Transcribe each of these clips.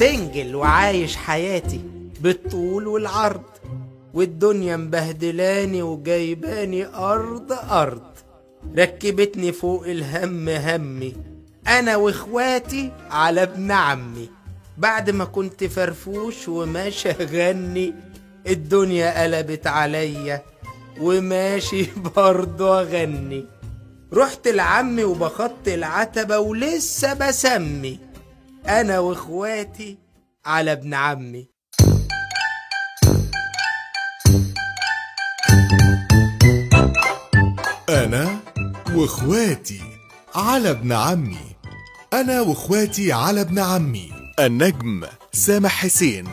سنجل وعايش حياتي بالطول والعرض والدنيا مبهدلاني وجايباني أرض أرض. ركبتني فوق الهم همي أنا وإخواتي على ابن عمي. بعد ما كنت فرفوش وماشي أغني الدنيا قلبت عليا وماشي برضه أغني. رحت لعمي وبخط العتبة ولسه بسمي. أنا وإخواتي على ابن عمي. أنا وإخواتي على ابن عمي. أنا وإخواتي على ابن عمي. النجم سامح حسين.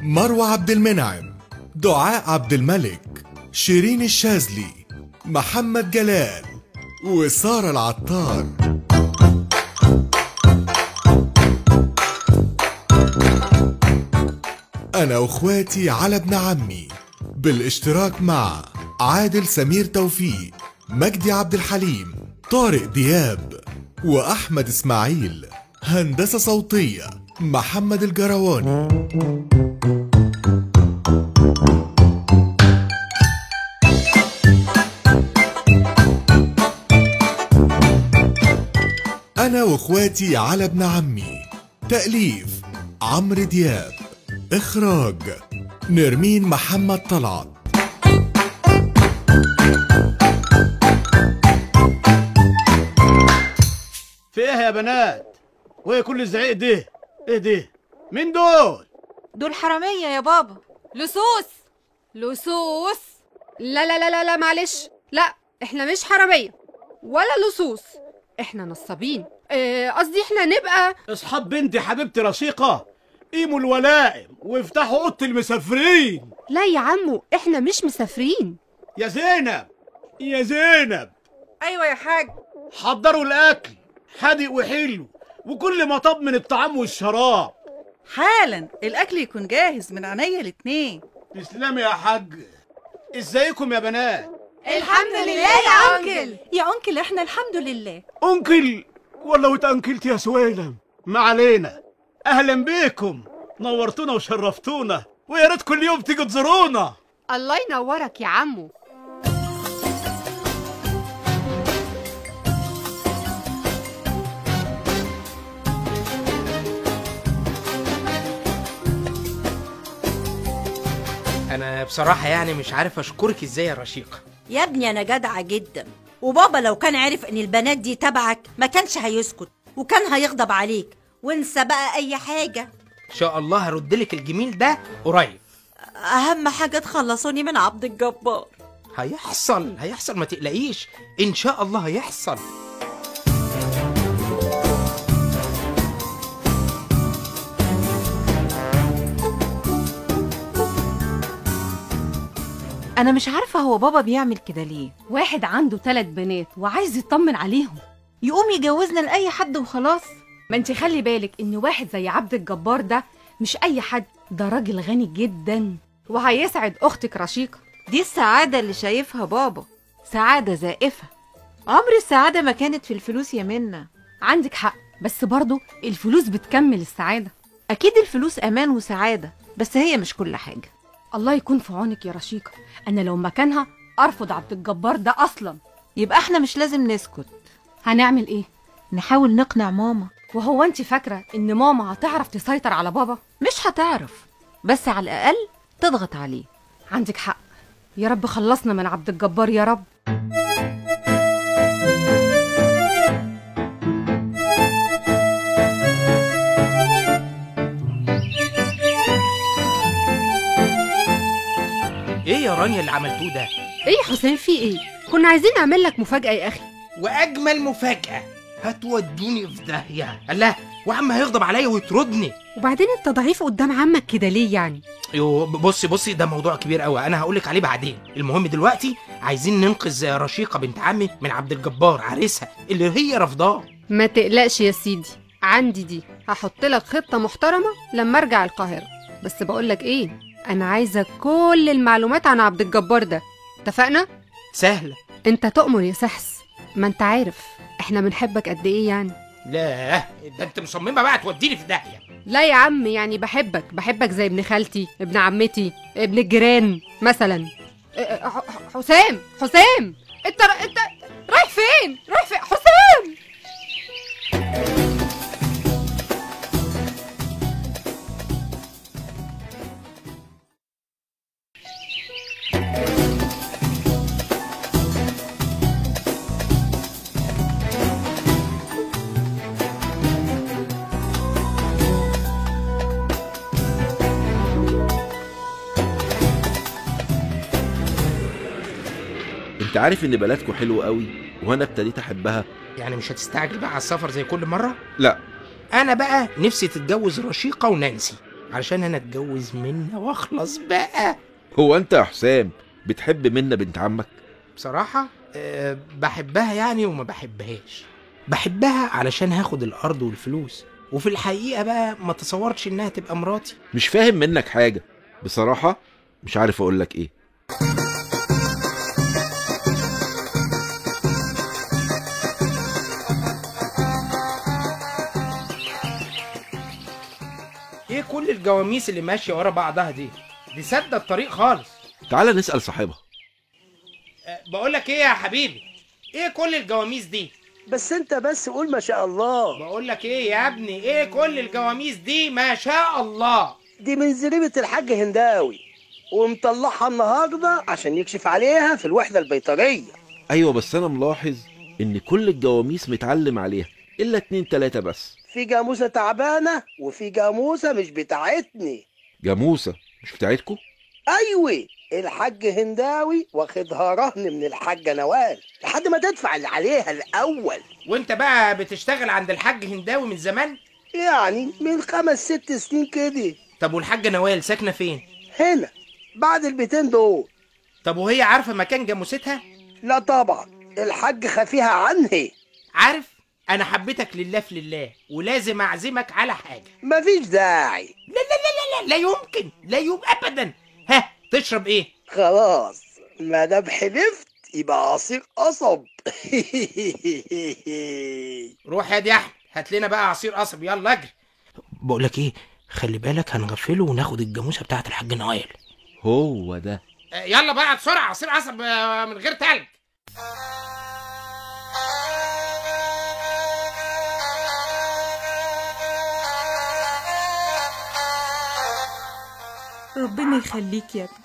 مروة عبد المنعم. دعاء عبد الملك. شيرين الشاذلي. محمد جلال. وسارة العطار. أنا وإخواتي على ابن عمي بالاشتراك مع عادل سمير توفيق مجدي عبد الحليم طارق دياب وأحمد إسماعيل هندسة صوتية محمد الجرواني. أنا وإخواتي على ابن عمي تأليف عمرو دياب. إخراج نرمين محمد طلعت في إيه يا بنات؟ وايه كل الزعيق ده إيه ده مين دول؟ دول حرامية يا بابا. لصوص. لصوص. لا لا لا لا لا معلش. لا إحنا مش حرامية ولا لصوص. إحنا نصابين. آه، قصدي إحنا نبقى اصحاب بنتي حبيبتي رشيقة. قيموا الولائم وافتحوا أوضة المسافرين. لا يا عمو إحنا مش مسافرين. يا زينب يا زينب. أيوة يا حاج. حضروا الأكل حادق وحلو وكل ما طاب من الطعام والشراب. حالا الأكل يكون جاهز من عينيا الاتنين. تسلمي يا حاج. إزيكم يا بنات؟ الحمد لله يا أنكل. يا أنكل إحنا الحمد لله. أنكل ولا وتأنكلت يا سويلم. ما علينا. أهلا بيكم نورتونا وشرفتونا. ويا ريت كل يوم تيجوا تزورونا. الله ينورك يا عمو. أنا بصراحة يعني مش عارف أشكرك إزاي يا رشيقة يا ابني أنا جدعة جدا. وبابا لو كان عرف إن البنات دي تبعك ما كانش هيسكت وكان هيغضب عليك. وانسى بقى أي حاجة. إن شاء الله هردلك الجميل ده قريب. أهم حاجة تخلصوني من عبد الجبار. هيحصل هيحصل ما تقلقيش. إن شاء الله هيحصل. أنا مش عارفة هو بابا بيعمل كده ليه. واحد عنده ثلاث بنات وعايز يطمن عليهم. يقوم يجوزنا لأي حد وخلاص. ما انت خلي بالك إن واحد زي عبد الجبار ده مش أي حد ده راجل غني جدا. وهيسعد أختك رشيقة. دي السعادة اللي شايفها بابا. سعادة زائفة. عمر السعادة ما كانت في الفلوس يا منا عندك حق بس برضو الفلوس بتكمل السعادة. أكيد الفلوس أمان وسعادة بس هي مش كل حاجة. الله يكون في عونك يا رشيقة. أنا لو مكانها أرفض عبد الجبار ده أصلا. يبقى إحنا مش لازم نسكت. هنعمل إيه؟ نحاول نقنع ماما. وهو انت فاكرة إن ماما هتعرف تسيطر على بابا؟ مش هتعرف بس على الأقل تضغط عليه. عندك حق. يا رب خلصنا من عبد الجبار يا رب. إيه يا رانيا اللي عملتوه ده؟ إيه يا حسين في إيه؟ كنا عايزين نعمل لك مفاجأة يا أخي. وأجمل مفاجأة. هتودوني في داهية. الله وعم هيغضب عليا ويطردني. وبعدين انت ضعيف قدام عمك كده ليه يعني؟ يو بصي بصي ده موضوع كبير قوي. أنا هقولك عليه بعدين. المهم دلوقتي عايزين ننقذ رشيقة بنت عمي من عبد الجبار عريسها اللي هي رافضاه. ما تقلقش يا سيدي. عندي دي. هحط لك خطة محترمة لما ارجع القاهرة. بس بقول لك إيه أنا عايزة كل المعلومات عن عبد الجبار ده. اتفقنا؟ سهلة. انت تؤمر يا سحس. ما انت عارف. إحنا بنحبك قد إيه يعني؟ لا ده أنت مصممة بقى توديني في داهية. لا يا عم يعني بحبك بحبك زي ابن خالتي ابن عمتي ابن الجيران مثلا. ح- ح- حسام حسام انت انت رايح فين؟ انت عارف ان بلدكم حلوة قوي وأنا ابتديت احبها. يعني مش هتستعجل بقى على السفر زي كل مرة؟ لا. أنا بقى نفسي تتجوز رشيقة ونانسي علشان أنا أتجوز منها وأخلص بقى. هو أنت يا حسام بتحب منا بنت عمك؟ بصراحة أه بحبها يعني وما بحبهاش. بحبها علشان هاخد الأرض والفلوس وفي الحقيقة بقى ما تصورتش إنها تبقى مراتي. مش فاهم منك حاجة. بصراحة مش عارف أقول لك إيه. الجواميس اللي ماشية ورا بعضها دي. دي سد الطريق خالص. تعال نسأل صاحبها. أه بقول لك إيه يا حبيبي؟ إيه كل الجواميس دي؟ بس أنت بس قول ما شاء الله. بقول لك إيه يا ابني؟ إيه كل الجواميس دي؟ ما شاء الله. دي من زريبة الحاج هنداوي. ومطلعها النهارده عشان يكشف عليها في الوحدة البيطرية. أيوه بس أنا ملاحظ إن كل الجواميس متعلم عليها إلا اتنين تلاتة بس. في جاموسة تعبانة وفي جاموسة مش بتاعتني. جاموسة مش بتاعتكم أيوه الحاج هنداوي واخدها رهن من الحاجة نوال لحد ما تدفع اللي عليها الأول. وانت بقى بتشتغل عند الحاج هنداوي من زمان؟ يعني من خمس ست سنين كده. طب والحاجة نوال ساكنة فين؟ هنا بعد البيتين دول. طب وهي عارفة مكان جاموستها؟ لا طبعا الحاج خفيها عنه. عارف؟ أنا حبيتك لله في لله ولازم أعزمك على حاجة. مفيش داعي. لا لا لا لا لا, لا يمكن لا يمكن ابدا. ها تشرب إيه؟ خلاص ما دام حلفت يبقى عصير قصب. روح يا دي احمد هات لنا بقى عصير قصب يلا اجري. بقول لك إيه خلي بالك هنغفله وناخد الجاموسة بتاعت الحاج نوال هو ده. آه، يلا بقى بسرعة عصير قصب آه، من غير تلج. ربنا يخليك يا ابني.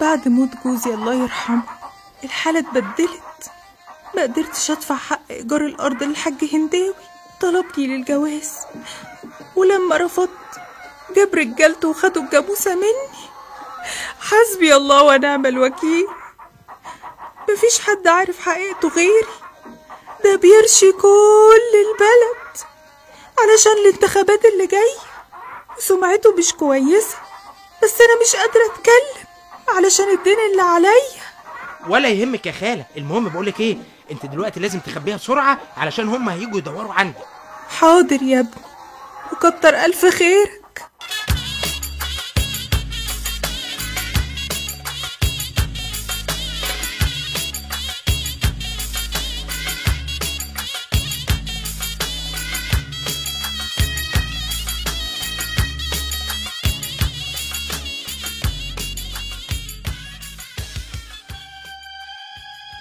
بعد موت جوزي الله يرحمه الحالة اتبدلت. ما قدرتش أدفع حق إيجار الأرض للحاج هنداوي. طلبني للجواز. ولما رفضت جاب رجالته وخدوا الجاموسة مني. حسبي الله ونعم الوكيل. مفيش حد عارف حقيقته غيري. ده بيرشي كل البلد. علشان الانتخابات اللي جاية وسمعته مش كويسة. بس أنا مش قادرة أتكلم علشان الدين اللي عليا. ولا يهمك يا خالة. المهم بقول لك إيه؟ أنت دلوقتي لازم تخبيها بسرعة علشان هم هيجوا يدوروا عنك حاضر يا ابني. وكتر ألف خيرك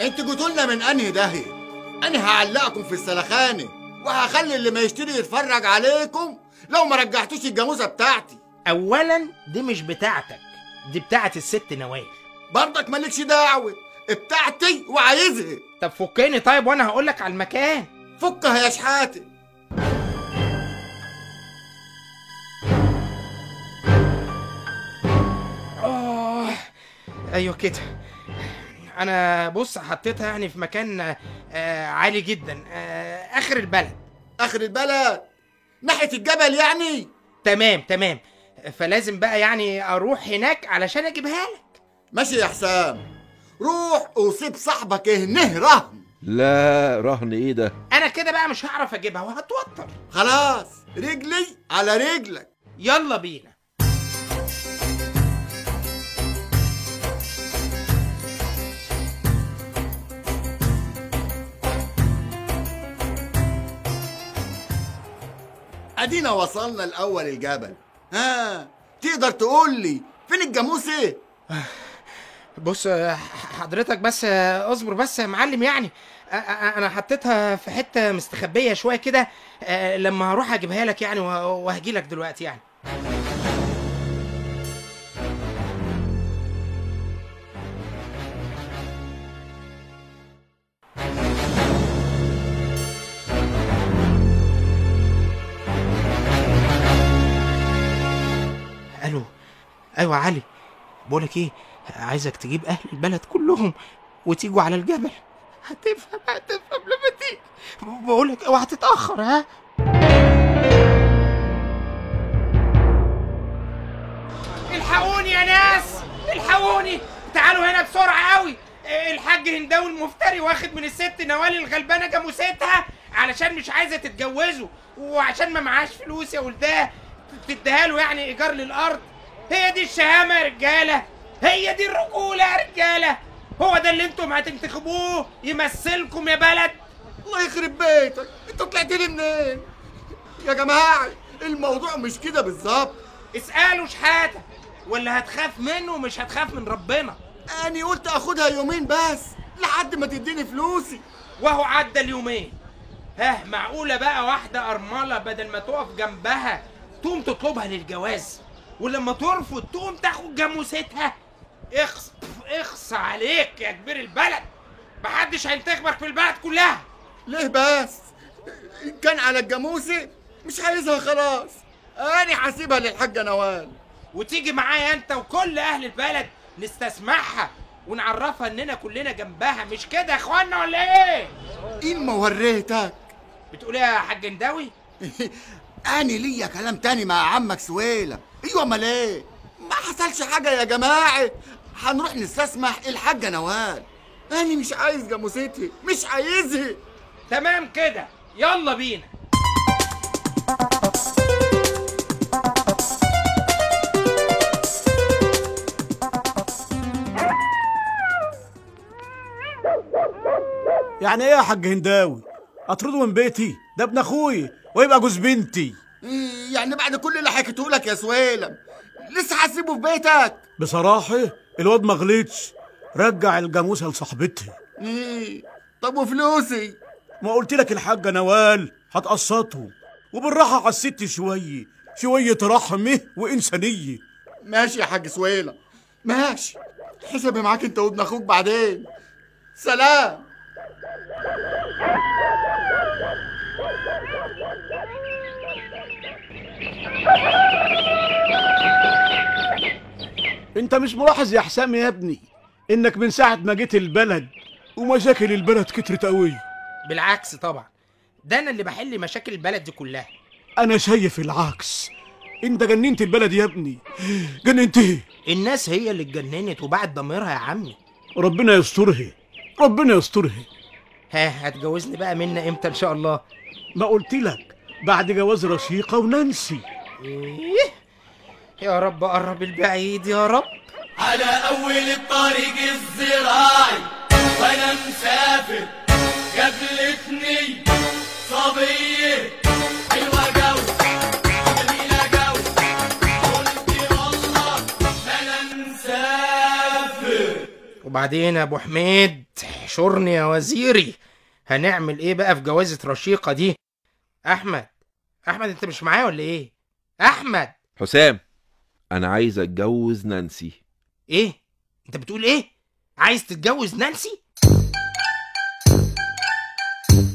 أنتوا جيتوا لنا من انهي داهيه أنا هعلقكم في السلخانة؟ وهخلي اللي ما يشتري يتفرج عليكم لو ما رجعتوش الجاموسة بتاعتي. اولا دي مش بتاعتك دي بتاعت الست نوال. برضك مالكش دعوة بتاعتي وعايزها. طب فكني طيب وأنا هقول لك على المكان. فكها يا شحاتة. آه أيوه كده. أنا بص حطيتها يعني في مكان آه عالي جدا آه اخر البلد. اخر البلد؟ ناحية الجبل يعني؟ تمام تمام. فلازم بقى يعني أروح هناك علشان اجيبها لك. ماشي يا حسام. روح وسيب صاحبك هنه رهن. لا رهن إيه ده؟ أنا كده بقى مش هعرف اجيبها وهتوتر. خلاص رجلي على رجلك. يلا بينا. ادينا وصلنا الأول الجبل. ها تقدر تقول لي فين الجاموسه بص آه، حضرتك بس اصبر بس يا معلم يعني. أنا حطيتها في حتة مستخبية شوية كده لما هروح أجيبها لك يعني وهجي لك دلوقتي يعني. أيوه علي. بقولك إيه عايزك تجيب أهل البلد كلهم وتيجوا على الجبل. هتفهم هتفهم لما تيجي. بقولك اوعى تتأخر ها؟ الحقوني يا ناس الحقوني. تعالوا هنا بسرعة قوي. الحاج هنداوي المفتري واخد من الست نوال الغلبانة جاموستها علشان مش عايزة تتجوزه وعشان ما معاش فلوس يا ولداه تديها له يعني إيجار للأرض. هي دي الشهامة يا رجالة. هي دي الرجولة يا رجالة. هو ده اللي أنتم هتنتخبوه يمثلكم يا بلد؟ الله يخرب بيتك. انت طلعت لي منين؟ يا جماعة الموضوع مش كده بالظبط. اساله شحاته ولا هتخاف منه ومش هتخاف من ربنا. أنا قلت أخدها يومين بس لحد ما تديني فلوسي. وهو عدى اليومين. ها معقولة بقى واحدة أرملة بدل ما تقف جنبها تقوم تطلبها للجواز؟ ولما ترفض تقوم تاخد جاموستها. اخص اخص عليك يا كبير البلد. محدش هينتخبك في البلد كلها. ليه بس؟ إن كان على الجاموسه مش عايزها خلاص. أنا هسيبها للحاجة نوال. وتيجي معايا أنت وكل أهل البلد نستسمعها ونعرفها إننا كلنا جنبها. مش كده يا إخوانا ولا إيه؟ إيه ما وريتك؟ بتقول إيه يا حاج نداوي أنا ليا كلام تاني مع عمك سويلة. أيوه امال إيه؟ ما حصلش حاجة يا جماعة. هنروح نستسمح. الحاجة نوال؟ أنا مش عايز جاموستي مش عايزها تمام كده. يلا بينا. يعني إيه يا حاج هنداوي؟ أطرده من بيتي؟ ده ابن أخوي ويبقى جوز بنتي. إيه يعني بعد كل اللي حكيته لك يا سويلم لسه هتسيبه في بيتك. بصراحة الواد ما غلطش رجع الجاموسه لصاحبتها إيه طب وفلوسي؟ ما قلت لك الحاجة نوال هتقسطه. وبالراحة على الست شوية شوية رحمة وإنسانية. ماشي يا حاج سويلم ماشي. حسابي معاك انت وابن أخوك بعدين. سلام. انت مش ملاحظ يا حسام يا ابني انك من ساعة ما جيت البلد ومشاكل البلد كترت قوي. بالعكس طبعا. ده أنا اللي بحل مشاكل البلد دي كلها. أنا شايف العكس. انت جننت البلد يا ابني. جننتها الناس هي اللي اتجننت وبعد ضميرها يا عمي. ربنا يسترها. ربنا يسترها. ها هتجوزني بقى منا إمتى إن شاء الله؟ ما قلت لك. بعد جواز رشيقة ونانسي. إيه؟ يا رب قرب البعيد يا رب. على أول الطريق الزراعي وأنا مسافر قابلتني صبية مسافر. وبعدين يا أبو حميد شورني يا وزيري. هنعمل إيه بقى في جوازة رشيقة دي؟ أحمد أحمد أنت مش معايا ولا إيه؟ أحمد! حسام أنا عايز أتجوز نانسي. إيه؟ أنت بتقول إيه؟ عايز تتجوز نانسي؟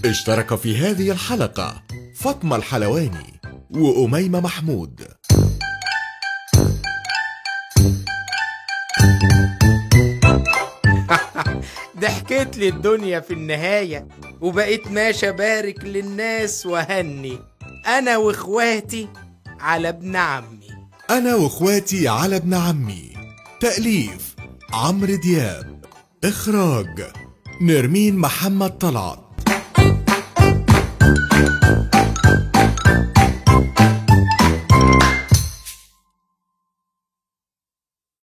اشترك في هذه الحلقة فاطمة الحلواني وأميمة محمود. ضحكت لي الدنيا في النهاية وبقيت ماشي أبارك للناس وهني أنا وإخواتي على ابن عمي. أنا وإخواتي على ابن عمي. تأليف عمرو دياب. إخراج نرمين محمد طلعت.